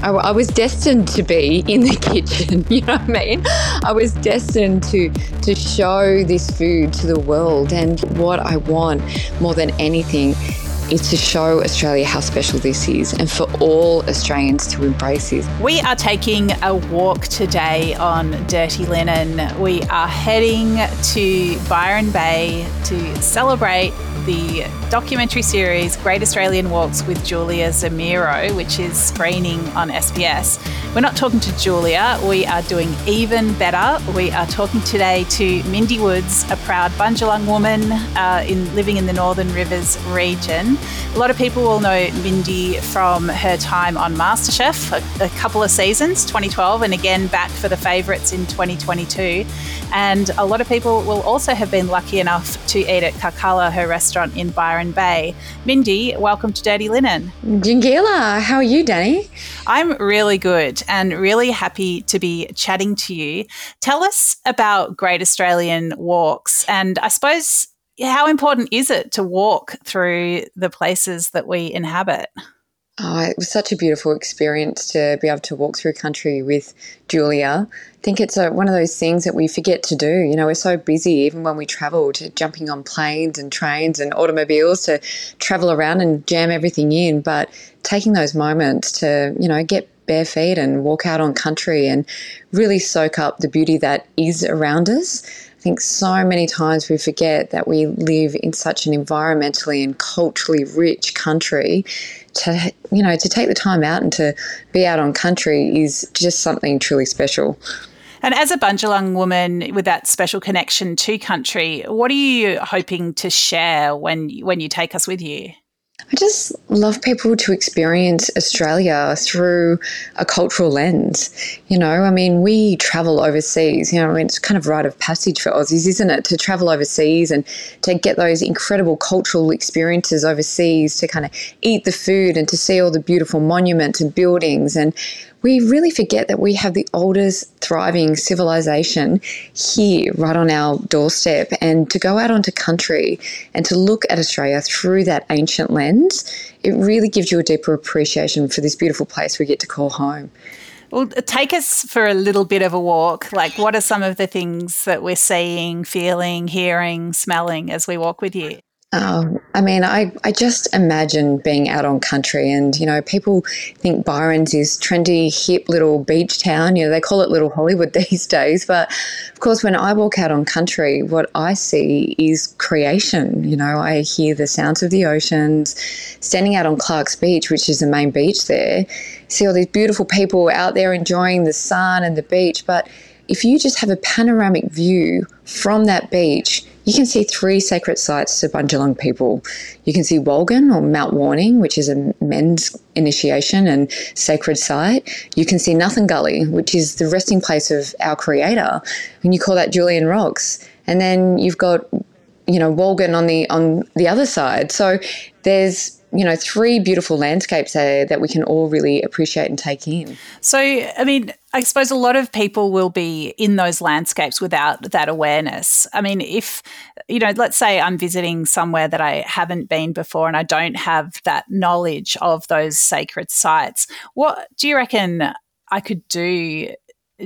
I, I, was destined to be in the kitchen. You know what I mean? I was destined to to show this food to the world. And what I want more than anything is to show Australia how special this is and for all Australians to embrace this. We are taking a walk today on Dirty Linen. We are heading to Byron Bay to celebrate the documentary series Great Australian Walks with Julia Zemiro, which is screening on SBS. We're not talking to Julia, we are doing even better. We are talking today to Mindy Woods, a proud Bundjalung woman uh, in living in the Northern Rivers region. A lot of people will know Mindy from her time on MasterChef, a, a couple of seasons, 2012, and again back for the favourites in 2022. And a lot of people will also have been lucky enough to eat at Karkalla, her restaurant in Byron Bay. Mindy, welcome to Dirty Linen. Jingila, how are you, Dani? I'm really good and really happy to be chatting to you. Tell us about Great Australian Walks and I suppose how important is it to walk through the places that we inhabit? Oh, it was such a beautiful experience to be able to walk through country with Julia. I think it's a, one of those things that we forget to do. You know, we're so busy, even when we travel, to jumping on planes and trains and automobiles to travel around and jam everything in. But taking those moments to, you know, get bare feet and walk out on country and really soak up the beauty that is around us I think so many times we forget that we live in such an environmentally and culturally rich country. To you know, to take the time out and to be out on country is just something truly special. And as a Bundjalung woman with that special connection to country, what are you hoping to share when when you take us with you? I just love people to experience Australia through a cultural lens. You know, I mean, we travel overseas. You know, I mean, it's kind of rite of passage for Aussies, isn't it? To travel overseas and to get those incredible cultural experiences overseas, to kind of eat the food and to see all the beautiful monuments and buildings. And we really forget that we have the oldest thriving civilization here, right on our doorstep. And to go out onto country and to look at Australia through that ancient lens, it really gives you a deeper appreciation for this beautiful place we get to call home. Well, uh, take us for a little bit of a walk. Like, what are some of the things that we're seeing, feeling, hearing, smelling as we walk with you? Um, I mean, I, I just imagine being out on country, and you know, people think Byron's is trendy, hip little beach town. You know, they call it Little Hollywood these days. But of course, when I walk out on country, what I see is creation. You know, I hear the sounds of the oceans. Standing out on Clark's Beach, which is the main beach there, see all these beautiful people out there enjoying the sun and the beach. But if you just have a panoramic view from that beach, you can see three sacred sites to Bundjalung people. You can see Wolgan or Mount Warning, which is a men's initiation and sacred site. You can see Nguthungulli, which is the resting place of our creator, and you call that Julian Rocks. And then you've got, you know, Wolgan on the on the other side. So there's you know, three beautiful landscapes there that we can all really appreciate and take in. So, I mean, I suppose a lot of people will be in those landscapes without that awareness. I mean, if, you know, let's say I'm visiting somewhere that I haven't been before and I don't have that knowledge of those sacred sites, what do you reckon I could do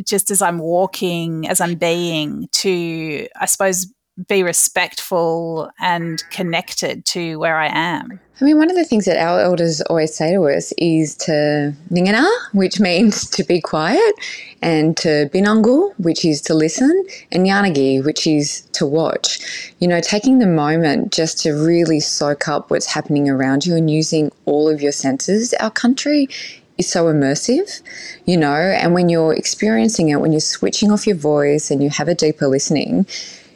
just as I'm walking, as I'm being to, I suppose, be respectful and connected to where I am. I mean, one of the things that our elders always say to us is to ningana, which means to be quiet, and to binangu, which is to listen, and yanagi, which is to watch. You know, taking the moment just to really soak up what's happening around you and using all of your senses. Our country is so immersive, you know, and when you're experiencing it, when you're switching off your voice and you have a deeper listening,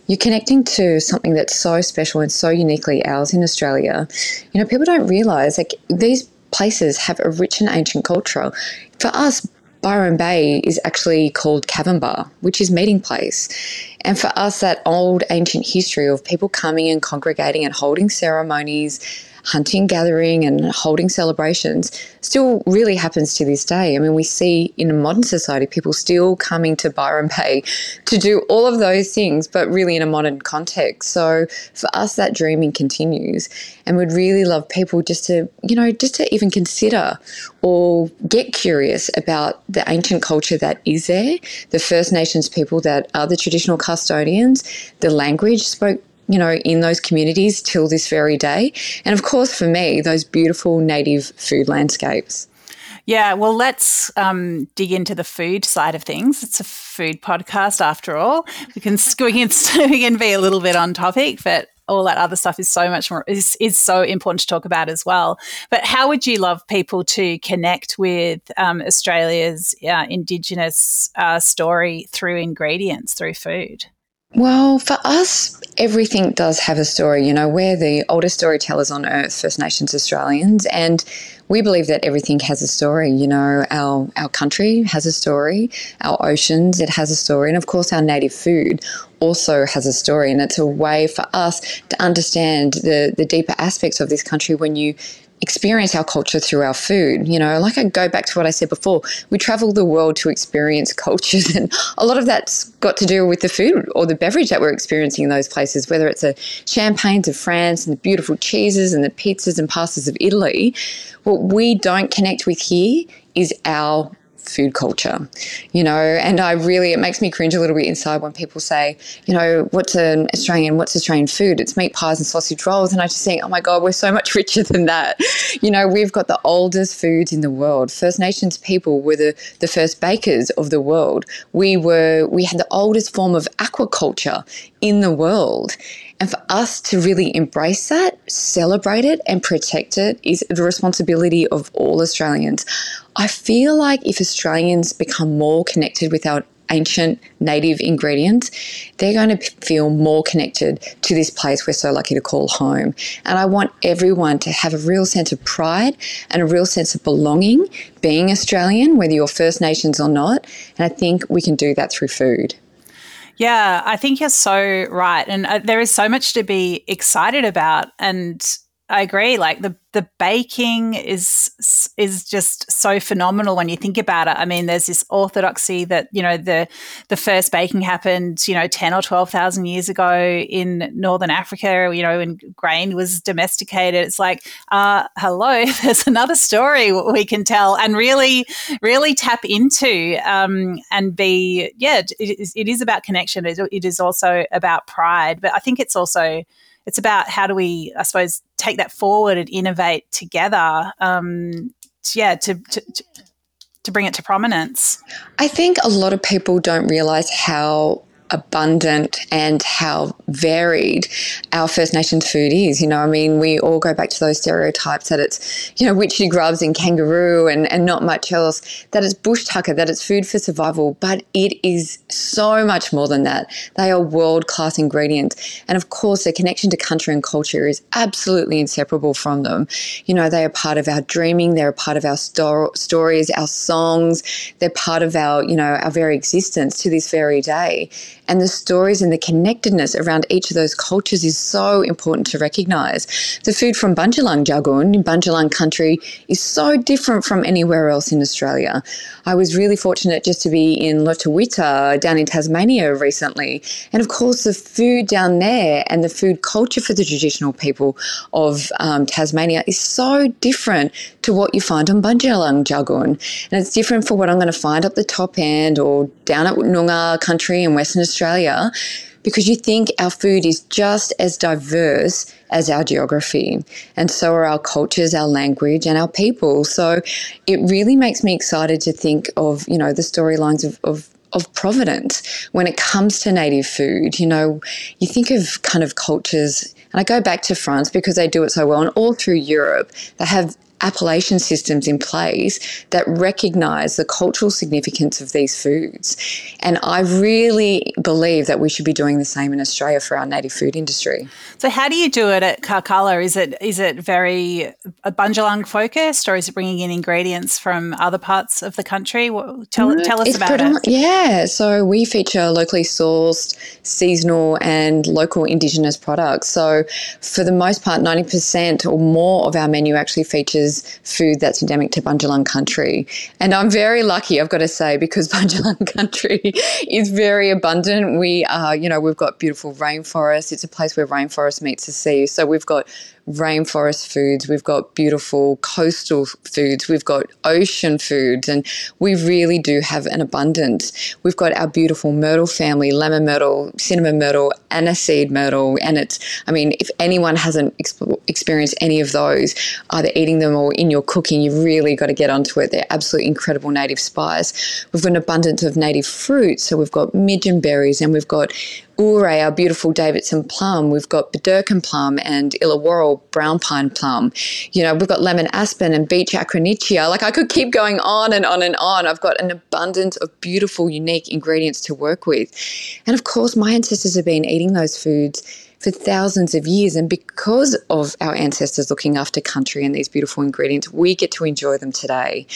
you're connecting to something that's so special and so uniquely ours in Australia. You know, people don't realize like these places have a rich and ancient culture. For us, Byron Bay is actually called Bar, which is meeting place. And for us, that old ancient history of people coming and congregating and holding ceremonies, hunting, gathering, and holding celebrations still really happens to this day. I mean, we see in a modern society people still coming to Byron Bay to do all of those things, but really in a modern context. So for us, that dreaming continues. And we'd really love people just to, you know, just to even consider or get curious about the ancient culture that is there, the First Nations people that are the traditional custodians, the language spoke you know, in those communities till this very day. And of course, for me, those beautiful native food landscapes. Yeah, well, let's um, dig into the food side of things. It's a food podcast, after all. We can we can, we can be a little bit on topic, but all that other stuff is so much more is, is so important to talk about as well. But how would you love people to connect with um, Australia's uh, Indigenous uh, story through ingredients, through food? Well, for us, everything does have a story. You know, we're the oldest storytellers on earth, First Nations Australians, and we believe that everything has a story. You know, our our country has a story, our oceans, it has a story, and of course, our native food also has a story. And it's a way for us to understand the the deeper aspects of this country when you experience our culture through our food. You know, like I go back to what I said before, we travel the world to experience cultures, and a lot of that's got to do with the food or the beverage that we're experiencing in those places, whether it's the champagnes of France and the beautiful cheeses and the pizzas and pastas of Italy. What we don't connect with here is our food culture, you know, and I really, it makes me cringe a little bit inside when people say, you know, what's an Australian, what's Australian food? It's meat pies and sausage rolls. And I just think, oh my God, we're so much richer than that. You know, we've got the oldest foods in the world. First Nations people were the, the first bakers of the world. We were, we had the oldest form of aquaculture in the world. And for us to really embrace that, celebrate it, and protect it is the responsibility of all Australians. I feel like if Australians become more connected with our ancient native ingredients, they're going to feel more connected to this place we're so lucky to call home. And I want everyone to have a real sense of pride and a real sense of belonging being Australian, whether you're First Nations or not. And I think we can do that through food. Yeah, I think you're so right. And uh, there is so much to be excited about. And I agree. Like the the baking is is just so phenomenal when you think about it. I mean, there's this orthodoxy that you know the the first baking happened you know ten or twelve thousand years ago in northern Africa. You know, when grain was domesticated. It's like, uh, hello, there's another story we can tell and really really tap into um, and be yeah. It is, it is about connection. It is also about pride, but I think it's also it's about how do we, I suppose, take that forward and innovate together. Um, yeah, to, to, to to bring it to prominence? I think a lot of people don't realize how abundant and how varied our First Nations food is. You know, I mean, we all go back to those stereotypes that it's, you know, witchetty grubs and kangaroo and, and not much else, that it's bush tucker, that it's food for survival, but it is so much more than that. They are world class ingredients. And of course, the connection to country and culture is absolutely inseparable from them. You know, they are part of our dreaming, they're a part of our sto- stories, our songs, they're part of our, you know, our very existence to this very day and the stories and the connectedness around each of those cultures is so important to recognize. The food from Bundjalung Jagun in Bundjalung country is so different from anywhere else in Australia. I was really fortunate just to be in Lutruwita down in Tasmania recently. And of course, the food down there and the food culture for the traditional people of um, Tasmania is so different to what you find on Bundjalung Jagun. And it's different for what I'm going to find up the top end or down at Noongar country in Western Australia Australia because you think our food is just as diverse as our geography. And so are our cultures, our language, and our people. So it really makes me excited to think of, you know, the storylines of, of of provenance when it comes to native food. You know, you think of kind of cultures, and I go back to France because they do it so well, and all through Europe, they have appellation systems in place that recognize the cultural significance of these foods. And I really believe that we should be doing the same in Australia for our native food industry. So, how do you do it at Karkalla? Is it is it very Bundjalung focused, or is it bringing in ingredients from other parts of the country? Tell, mm, tell us about it. Yeah, so we feature locally sourced, seasonal, and local Indigenous products. So, for the most part, 90% or more of our menu actually features food that's endemic to Bundjalung country. And I'm very lucky, I've got to say, because Bundjalung country is very abundant. We are, you know, we've got beautiful rainforests. It's a place where rainforest meets the sea. So we've got rainforest foods, we've got beautiful coastal foods, we've got ocean foods, and we really do have an abundance. We've got our beautiful myrtle family, lemon myrtle, cinnamon myrtle, aniseed myrtle, and it's, I mean, if anyone hasn't exp- experienced any of those, either eating them or in your cooking, you've really got to get onto it. They're absolutely incredible native spice. We've got an abundance of native fruits, so we've got midgeon berries and we've got Ooray, our beautiful Davidson plum. We've got Burdekin plum and Illawarra brown pine plum. You know, we've got lemon aspen and beech acronychia. Like I could keep going on and on and on. I've got an abundance of beautiful, unique ingredients to work with. And of course, my ancestors have been eating those foods for thousands of years. And because of our ancestors looking after country and these beautiful ingredients, we get to enjoy them today.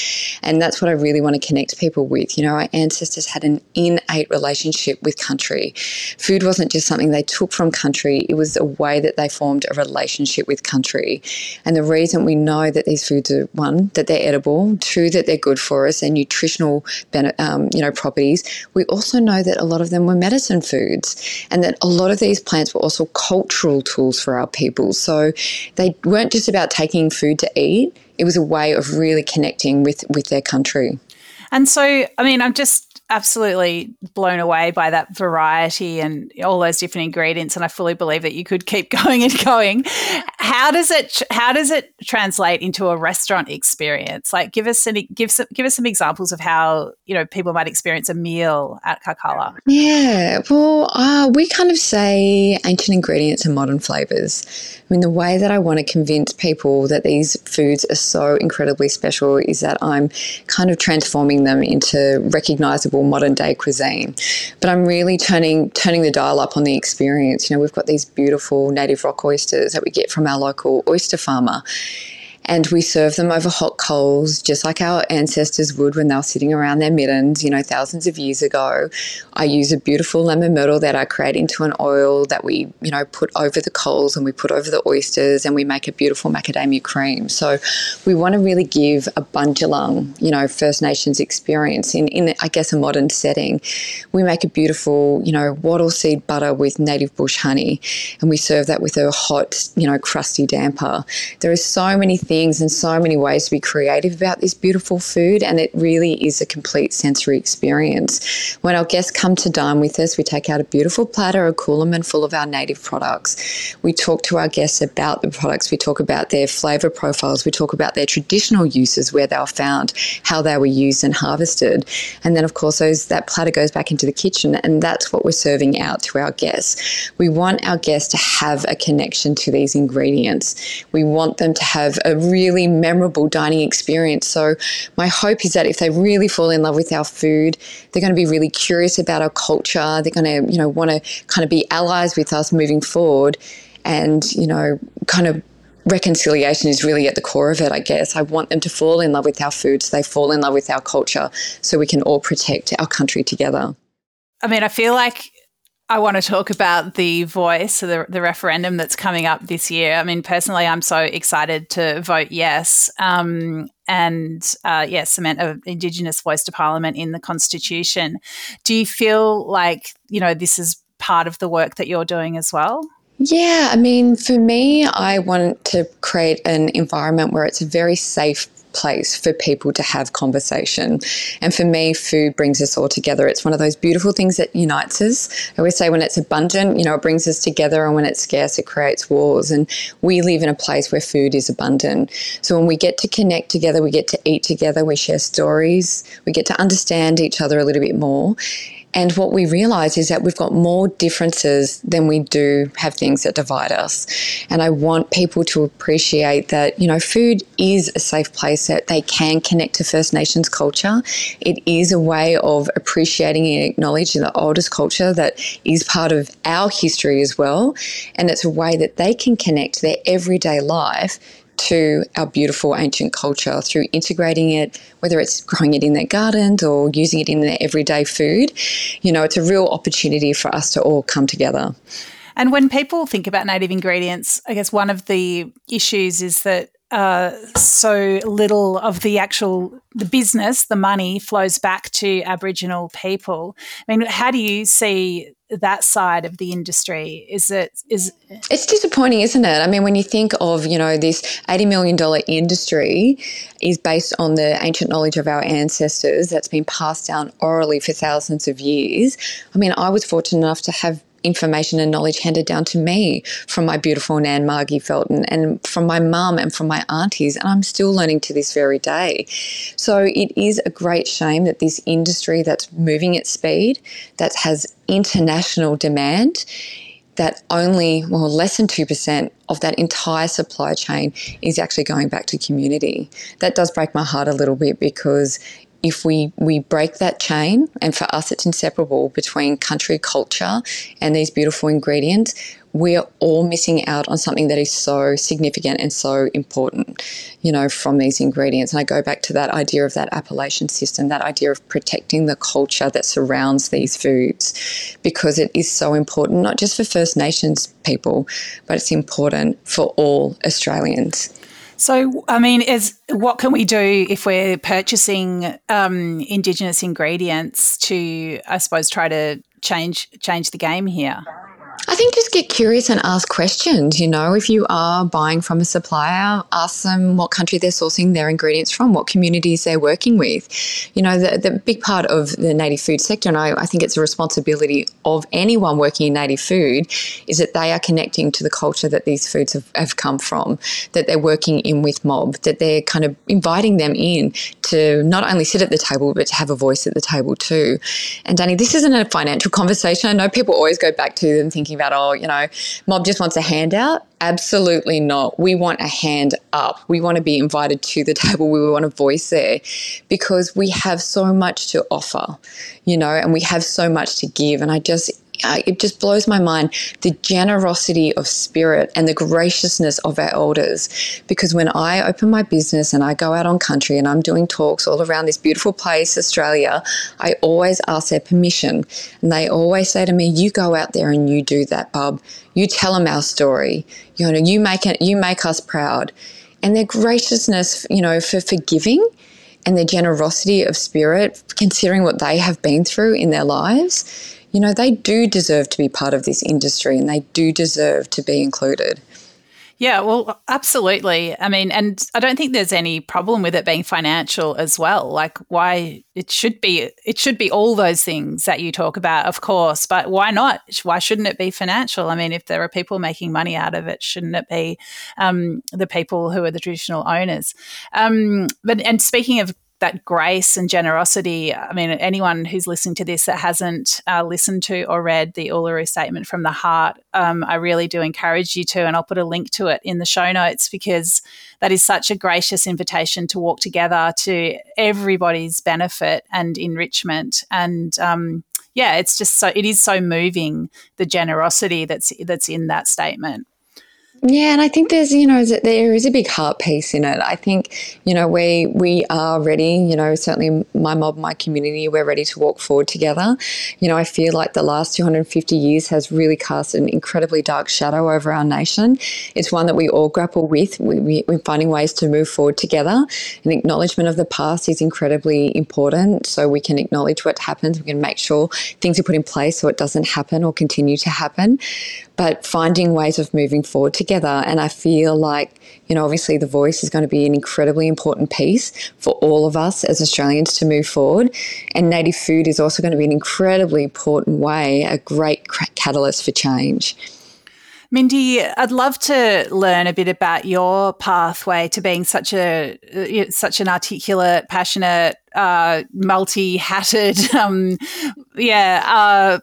And that's what I really want to connect people with. You know, our ancestors had an innate relationship with country. Food wasn't just something they took from country, it was a way that they formed a relationship with country. And the reason we know that these foods are one, that they're edible, two, that they're good for us and nutritional um, you know, properties, we also know that a lot of them were medicine foods and that a lot of these plants were also cultural tools for our people. So they weren't just about taking food to eat, it was a way of really connecting with, with their country. And so, I mean, I'm just absolutely blown away by that variety and all those different ingredients and I fully believe that you could keep going and going. How does it how does it translate into a restaurant experience? Like give us any give some give us some examples of how you know people might experience a meal at Karkalla yeah well uh, we kind of say ancient ingredients and modern flavors. I mean the way that I want to convince people that these foods are so incredibly special is that I'm kind of transforming them into recognizable modern day cuisine. But I'm really turning turning the dial up on the experience. You know, we've got these beautiful native rock oysters that we get from our local oyster farmer and we serve them over hot coals, just like our ancestors would when they were sitting around their middens, you know, thousands of years ago. I use a beautiful lemon myrtle that I create into an oil that we, you know, put over the coals and we put over the oysters and we make a beautiful macadamia cream. So we want to really give a Bundjalung, you know, First Nations experience in, in I guess, a modern setting. We make a beautiful, you know, wattle seed butter with native bush honey and we serve that with a hot, you know, crusty damper. There are so many things and so many ways to be creative about this beautiful food, and it really is a complete sensory experience. When our guests come to dine with us, we take out a beautiful platter, a coolamon full of our native products. We talk to our guests about the products, we talk about their flavour profiles, we talk about their traditional uses, where they were found, how they were used and harvested. And then, of course, those, that platter goes back into the kitchen, and that's what we're serving out to our guests. We want our guests to have a connection to these ingredients. We want them to have a really memorable dining experience. So, my hope is that if they really fall in love with our food, they're going to be really curious about our culture. They're going to, you know, want to kind of be allies with us moving forward. And, you know, kind of reconciliation is really at the core of it, I guess. I want them to fall in love with our food so they fall in love with our culture so we can all protect our country together. I mean, I feel like I want to talk about the voice, the, the referendum that's coming up this year. I mean, personally, I'm so excited to vote yes. Um, and uh, yeah, cement an Indigenous voice to Parliament in the Constitution. Do you feel like, you know, this is part of the work that you're doing as well? Yeah, I mean, for me, I want to create an environment where it's a very safe place for people to have conversation. And for me, food brings us all together. It's one of those beautiful things that unites us. I always say when it's abundant, you know, it brings us together, and when it's scarce, it creates wars. And we live in a place where food is abundant. So when we get to connect together, we get to eat together, we share stories, we get to understand each other a little bit more And what we realize is that we've got more differences than we do have things that divide us. And I want people to appreciate that, you know, food is a safe place that they can connect to First Nations culture. It is a way of appreciating and acknowledging the oldest culture that is part of our history as well. And it's a way that they can connect their everyday life to our beautiful ancient culture through integrating it, whether it's growing it in their gardens or using it in their everyday food. You know, it's a real opportunity for us to all come together. And when people think about native ingredients, I guess one of the issues is that uh, so little of the actual the business, the money flows back to Aboriginal people. I mean, how do you see that side of the industry? Is it is it's disappointing, isn't it? I mean, when you think of you know this eighty million dollar industry is based on the ancient knowledge of our ancestors that's been passed down orally for thousands of years. I mean, I was fortunate enough to have information and knowledge handed down to me from my beautiful Nan Margie Felton and from my mum and from my aunties, and I'm still learning to this very day. So it is a great shame that this industry that's moving at speed, that has international demand, that only, well, less than 2% of that entire supply chain is actually going back to community. That does break my heart a little bit because if we, we break that chain, and for us it's inseparable between country culture and these beautiful ingredients, we're all missing out on something that is so significant and so important, you know, from these ingredients. And I go back to that idea of that appellation system, that idea of protecting the culture that surrounds these foods, because it is so important, not just for First Nations people, but it's important for all Australians. So, I mean, is what can we do if we're purchasing um, Indigenous ingredients to, I suppose, try to change change the game here? I think just get curious and ask questions. You know, if you are buying from a supplier, ask them what country they're sourcing their ingredients from, what communities they're working with. You know, the, the big part of the native food sector, and I, I think it's a responsibility of anyone working in native food, is that they are connecting to the culture that these foods have, have come from, that they're working in with mob, that they're kind of inviting them in to not only sit at the table, but to have a voice at the table too. And Dani, this isn't a financial conversation. I know people always go back to them thinking about, oh, you know, mob just wants a handout. Absolutely not. We want a hand up. We want to be invited to the table. We want a voice there because we have so much to offer, you know, and we have so much to give. And I just, uh, it just blows my mind the generosity of spirit and the graciousness of our elders. Because when I open my business and I go out on country and I'm doing talks all around this beautiful place, Australia, I always ask their permission. And they always say to me, You go out there and you do that, bub. You tell them our story. You know, you make it, you make us proud. And their graciousness, you know, for forgiving and their generosity of spirit, considering what they have been through in their lives you know, they do deserve to be part of this industry and they do deserve to be included. Yeah, well, absolutely. I mean, and I don't think there's any problem with it being financial as well. Like why it should be it should be all those things that you talk about, of course, but why not? Why shouldn't it be financial? I mean, if there are people making money out of it, shouldn't it be um, the people who are the traditional owners? Um, but and speaking of that grace and generosity. I mean, anyone who's listening to this that hasn't uh, listened to or read the Uluru Statement from the Heart, um, I really do encourage you to, and I'll put a link to it in the show notes because that is such a gracious invitation to walk together to everybody's benefit and enrichment. And um, yeah, it's just so it is so moving the generosity that's that's in that statement. Yeah, and I think there's, you know, there is a big heart piece in it. I think, you know, we we are ready. You know, certainly my mob, my community, we're ready to walk forward together. You know, I feel like the last 250 years has really cast an incredibly dark shadow over our nation. It's one that we all grapple with. We, we're finding ways to move forward together. And acknowledgement of the past is incredibly important. So we can acknowledge what happens. We can make sure things are put in place so it doesn't happen or continue to happen but finding ways of moving forward together. And I feel like, you know, obviously the voice is going to be an incredibly important piece for all of us as Australians to move forward. And native food is also going to be an incredibly important way, a great catalyst for change. Mindy, I'd love to learn a bit about your pathway to being such a uh, such an articulate, passionate, uh, multi-hatted, um, yeah, uh,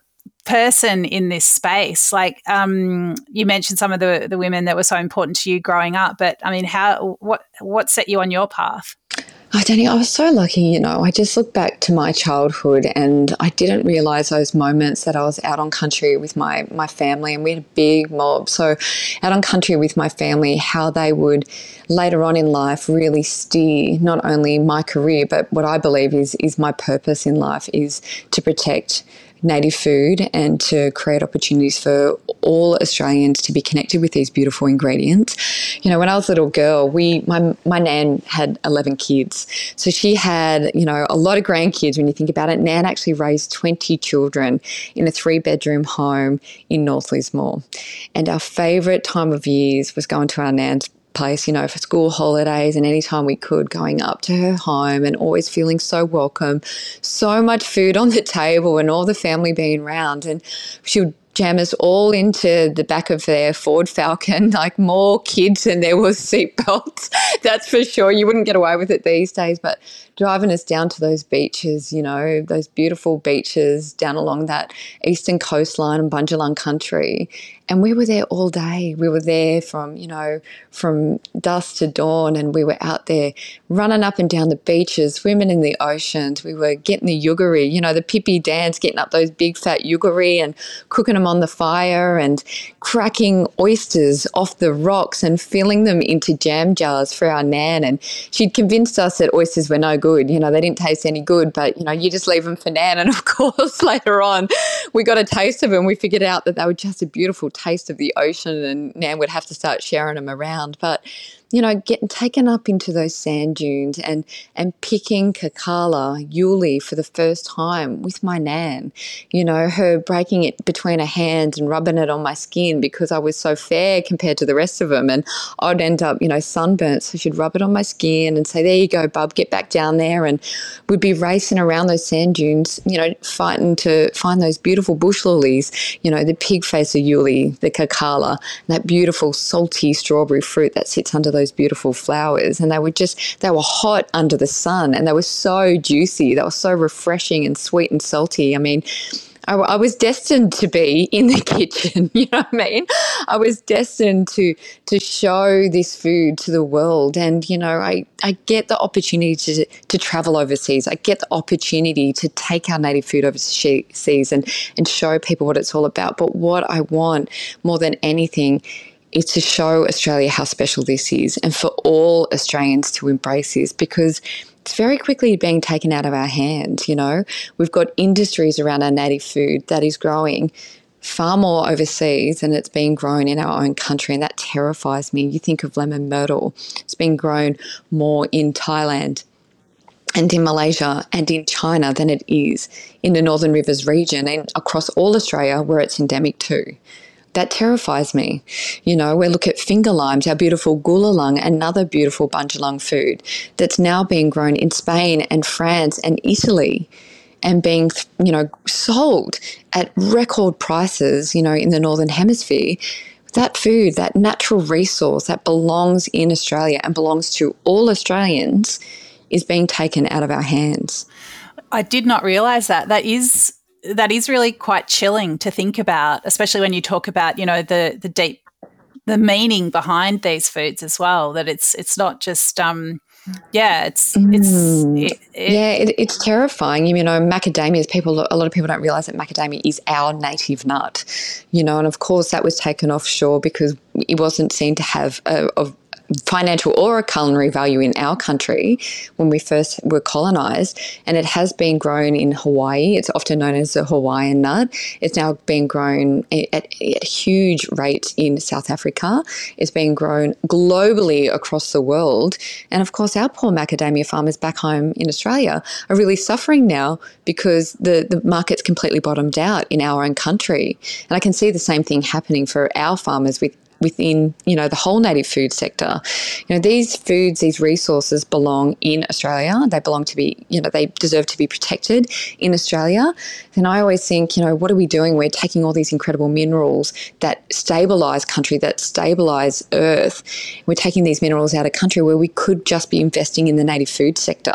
person in this space. Like um, you mentioned some of the the women that were so important to you growing up, but I mean, how what what set you on your path? Oh, Dani, I was so lucky, you know. I just look back to my childhood and I didn't realize those moments that I was out on country with my, my family and we had a big mob. So, out on country with my family, how they would later on in life really steer not only my career, but what I believe is, is my purpose in life is to protect native food and to create opportunities for all Australians to be connected with these beautiful ingredients. You know, when I was a little girl, we my my nan had 11 kids. So she had, you know, a lot of grandkids when you think about it. Nan actually raised 20 children in a three bedroom home in North Lismore. And our favorite time of years was going to our nan's place, you know, for school holidays and anytime we could, going up to her home and always feeling so welcome. So much food on the table and all the family being around. And she would jam us all into the back of their Ford Falcon, like more kids than there was seatbelts. That's for sure. You wouldn't get away with it these days, but driving us down to those beaches, you know, those beautiful beaches down along that eastern coastline and Bundjalung country. And we were there all day. We were there from, you know, from dusk to dawn, and we were out there running up and down the beaches, swimming in the oceans. We were getting the yugari, you know, the pippy dance, getting up those big fat yugari and cooking them on the fire and cracking oysters off the rocks and filling them into jam jars for our nan. And she'd convinced us that oysters were no good good. You know, they didn't taste any good, but you know, you just leave them for Nan. And of course, later on, we got a taste of them. We figured out that they were just a beautiful taste of the ocean, and Nan would have to start sharing them around. But you know, getting taken up into those sand dunes and and picking Karkalla Yuli for the first time with my nan. You know, her breaking it between her hands and rubbing it on my skin because I was so fair compared to the rest of them, and I'd end up, you know, sunburnt. So she'd rub it on my skin and say, "There you go, bub, get back down there." And we'd be racing around those sand dunes, you know, fighting to find those beautiful bush lilies. You know, the pig face of Yuli, the Karkalla, that beautiful salty strawberry fruit that sits under those beautiful flowers and they were just they were hot under the sun and they were so juicy they were so refreshing and sweet and salty i mean I, I was destined to be in the kitchen. You know what I mean? I was destined to to show this food to the world, and you know, I I get the opportunity to to travel overseas. I get the opportunity to take our native food overseas and and show people what it's all about. But what I want more than anything is to show Australia how special this is and for all Australians to embrace this because it's very quickly being taken out of our hands. You know, we've got industries around our native food that is growing far more overseas than it's being grown in our own country, and that terrifies me. You think of lemon myrtle, it's being grown more in Thailand and in Malaysia and in China than it is in the Northern Rivers region and across all Australia where it's endemic too that terrifies me. You know, we look at finger limes, our beautiful gulalung, another beautiful Bundjalung food that's now being grown in Spain and France and Italy and being, you know, sold at record prices, you know, in the Northern Hemisphere. That food, that natural resource that belongs in Australia and belongs to all Australians is being taken out of our hands. I did not realize that. That is that is really quite chilling to think about, especially when you talk about, you know, the the deep the meaning behind these foods as well. That it's it's not just um yeah, it's it's mm. it, it, yeah, it, it's terrifying. You know, macadamias. People, a lot of people don't realize that macadamia is our native nut. You know, and of course that was taken offshore because it wasn't seen to have a, a financial or a culinary value in our country when we first were colonized. And it has been grown in Hawaii. It's often known as the Hawaiian nut. It's now being grown at, at huge rates in South Africa. It's being grown globally across the world. And of course, our poor macadamia farmers back home in Australia are really suffering now because the, the market's completely bottomed out in our own country. And I can see the same thing happening for our farmers with within you know the whole native food sector. You know these foods these resources belong in australia. They belong to be you know they deserve to be protected in australia. Then i always think you know what are we doing? We're taking all these incredible minerals that stabilize country that stabilize earth. We're taking these minerals out of country where we could just be investing in the native food sector.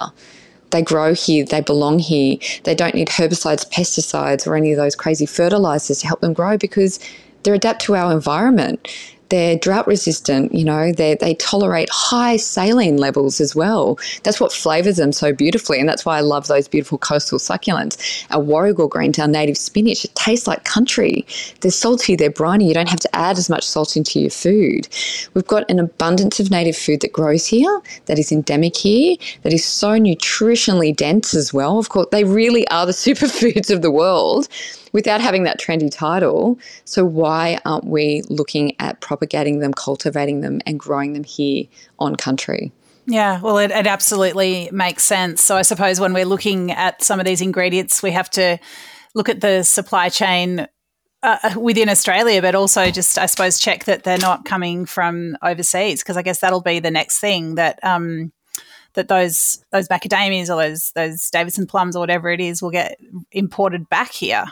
They grow here, they belong here. They don't need herbicides, pesticides, or any of those crazy fertilizers to help them grow because they adapt to our environment. They're drought resistant, you know, they, tolerate high saline levels as well. That's what flavors them so beautifully. And that's why I love those beautiful coastal succulents. Our warrigal greens, our native spinach, it tastes like country. They're salty, they're briny. You don't have to add as much salt into your food. We've got an abundance of native food that grows here, that is endemic here, that is so nutritionally dense as well. Of course, they really are the superfoods of the world without having that trendy title. So, why aren't we looking at propagating them, cultivating them, and growing them here on country? Yeah, well, it, it absolutely makes sense. So, I suppose when we're looking at some of these ingredients, we have to look at the supply chain uh, uh within Australia, but also just, I suppose, check that they're not coming from overseas, because I guess that'll be the next thing that um, that those those macadamias or those those Davidson plums or whatever it is will get imported back here.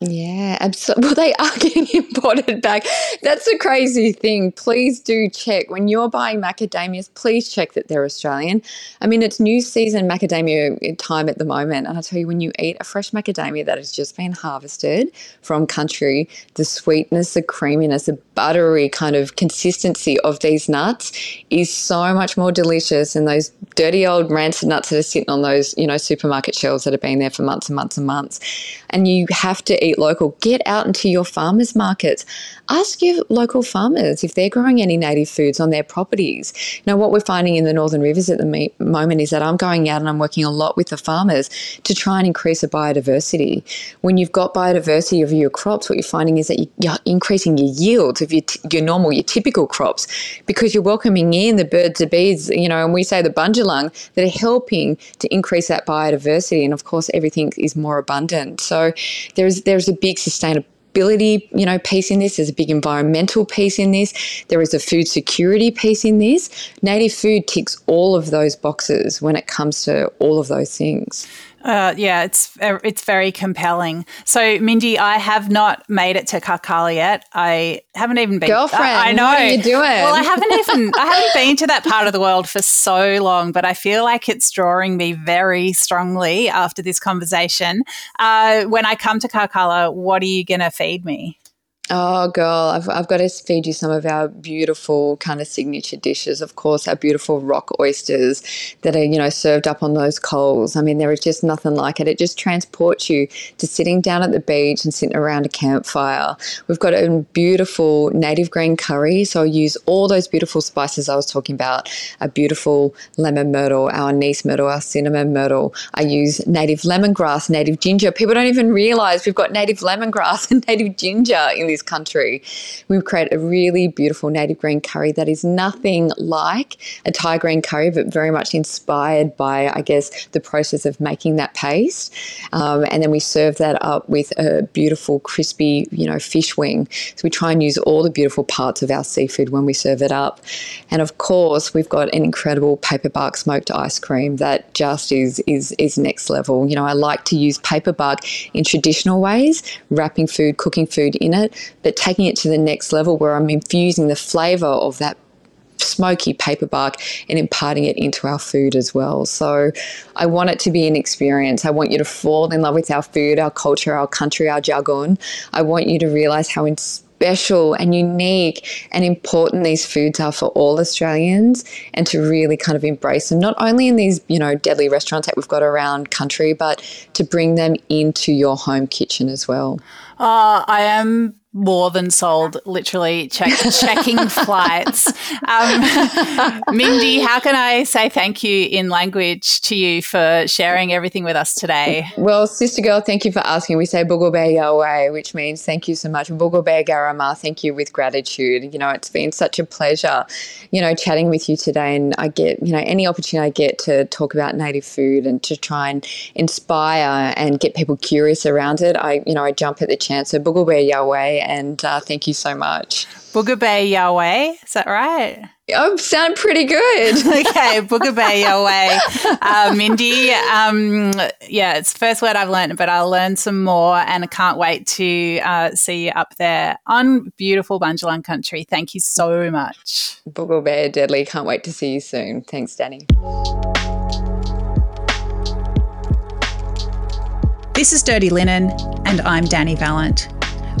Yeah, absolutely. Well, they are getting imported back. That's a crazy thing. Please do check when you're buying macadamias. Please check that they're Australian. I mean, it's new season macadamia time at the moment, and I tell you, when you eat a fresh macadamia that has just been harvested from country, the sweetness, the creaminess, the buttery kind of consistency of these nuts is so much more delicious than those dirty old rancid nuts that are sitting on those, you know, supermarket shelves that have been there for months and months and months. And you have to eat local. Get out into your farmers markets. Ask your local farmers if they're growing any native foods on their properties. Now, what we're finding in the Northern Rivers at the moment is that I'm going out and I'm working a lot with the farmers to try and increase the biodiversity. When you've got biodiversity of your crops, what you're finding is that you're increasing your yields of your, your normal, your typical crops because you're welcoming in the birds, the bees, you know, and we say the bundjalung that are helping to increase that biodiversity. And of course, everything is more abundant. So there's there's a big sustainability you know piece in this. There's a big environmental piece in this. There is a food security piece in this. Native food ticks all of those boxes when it comes to all of those things uh, yeah, it's it's very compelling. So, Mindy, I have not made it to Karkalla yet. I haven't even been. Girlfriend, I, I know. What are you doing? Well, I haven't even I haven't been to that part of the world for so long, but I feel like it's drawing me very strongly after this conversation. Uh, when I come to Karkalla, what are you going to feed me? Oh, girl, I've, I've got to feed you some of our beautiful kind of signature dishes. Of course, our beautiful rock oysters that are, you know, served up on those coals. I mean, there is just nothing like it. It just transports you to sitting down at the beach and sitting around a campfire. We've got a beautiful native green curry. So I use all those beautiful spices I was talking about a beautiful lemon myrtle, our anise myrtle, our cinnamon myrtle. I use native lemongrass, native ginger. People don't even realize we've got native lemongrass and native ginger in this country. We create a really beautiful native green curry that is nothing like a Thai green curry, but very much inspired by, I guess, the process of making that paste. Um, and then we serve that up with a beautiful, crispy, you know, fish wing. So we try and use all the beautiful parts of our seafood when we serve it up. And of course, we've got an incredible paper bark smoked ice cream that just is is is next level. You know, I like to use paper bark in traditional ways, wrapping food, cooking food in it, but taking it to the next level where I'm infusing the flavor of that smoky paper bark and imparting it into our food as well. So I want it to be an experience. I want you to fall in love with our food, our culture, our country, our jagun. I want you to realize how special and unique and important these foods are for all Australians and to really kind of embrace them, not only in these, you know, deadly restaurants that we've got around country, but to bring them into your home kitchen as well. Uh, I am more than sold, literally check, checking flights. Um, Mindy, how can I say thank you in language to you for sharing everything with us today? Well, sister girl, thank you for asking. We say Bugobe Yahweh, which means thank you so much. Bugobe Garama, thank you with gratitude. You know, it's been such a pleasure, you know, chatting with you today. And I get, you know, any opportunity I get to talk about native food and to try and inspire and get people curious around it, I, you know, I jump at the chance. So Bugobe Yahweh and uh, thank you so much. Boogabe Yahweh, is that right? Oh, sound pretty good. okay, Boogabe Yahweh. Uh, Mindy, um, yeah, it's the first word I've learned, but I'll learn some more and I can't wait to uh, see you up there on beautiful Bundjalung country. Thank you so much. Boogabe Deadly, can't wait to see you soon. Thanks, Dani. This is Dirty Linen, and I'm Dani Valent.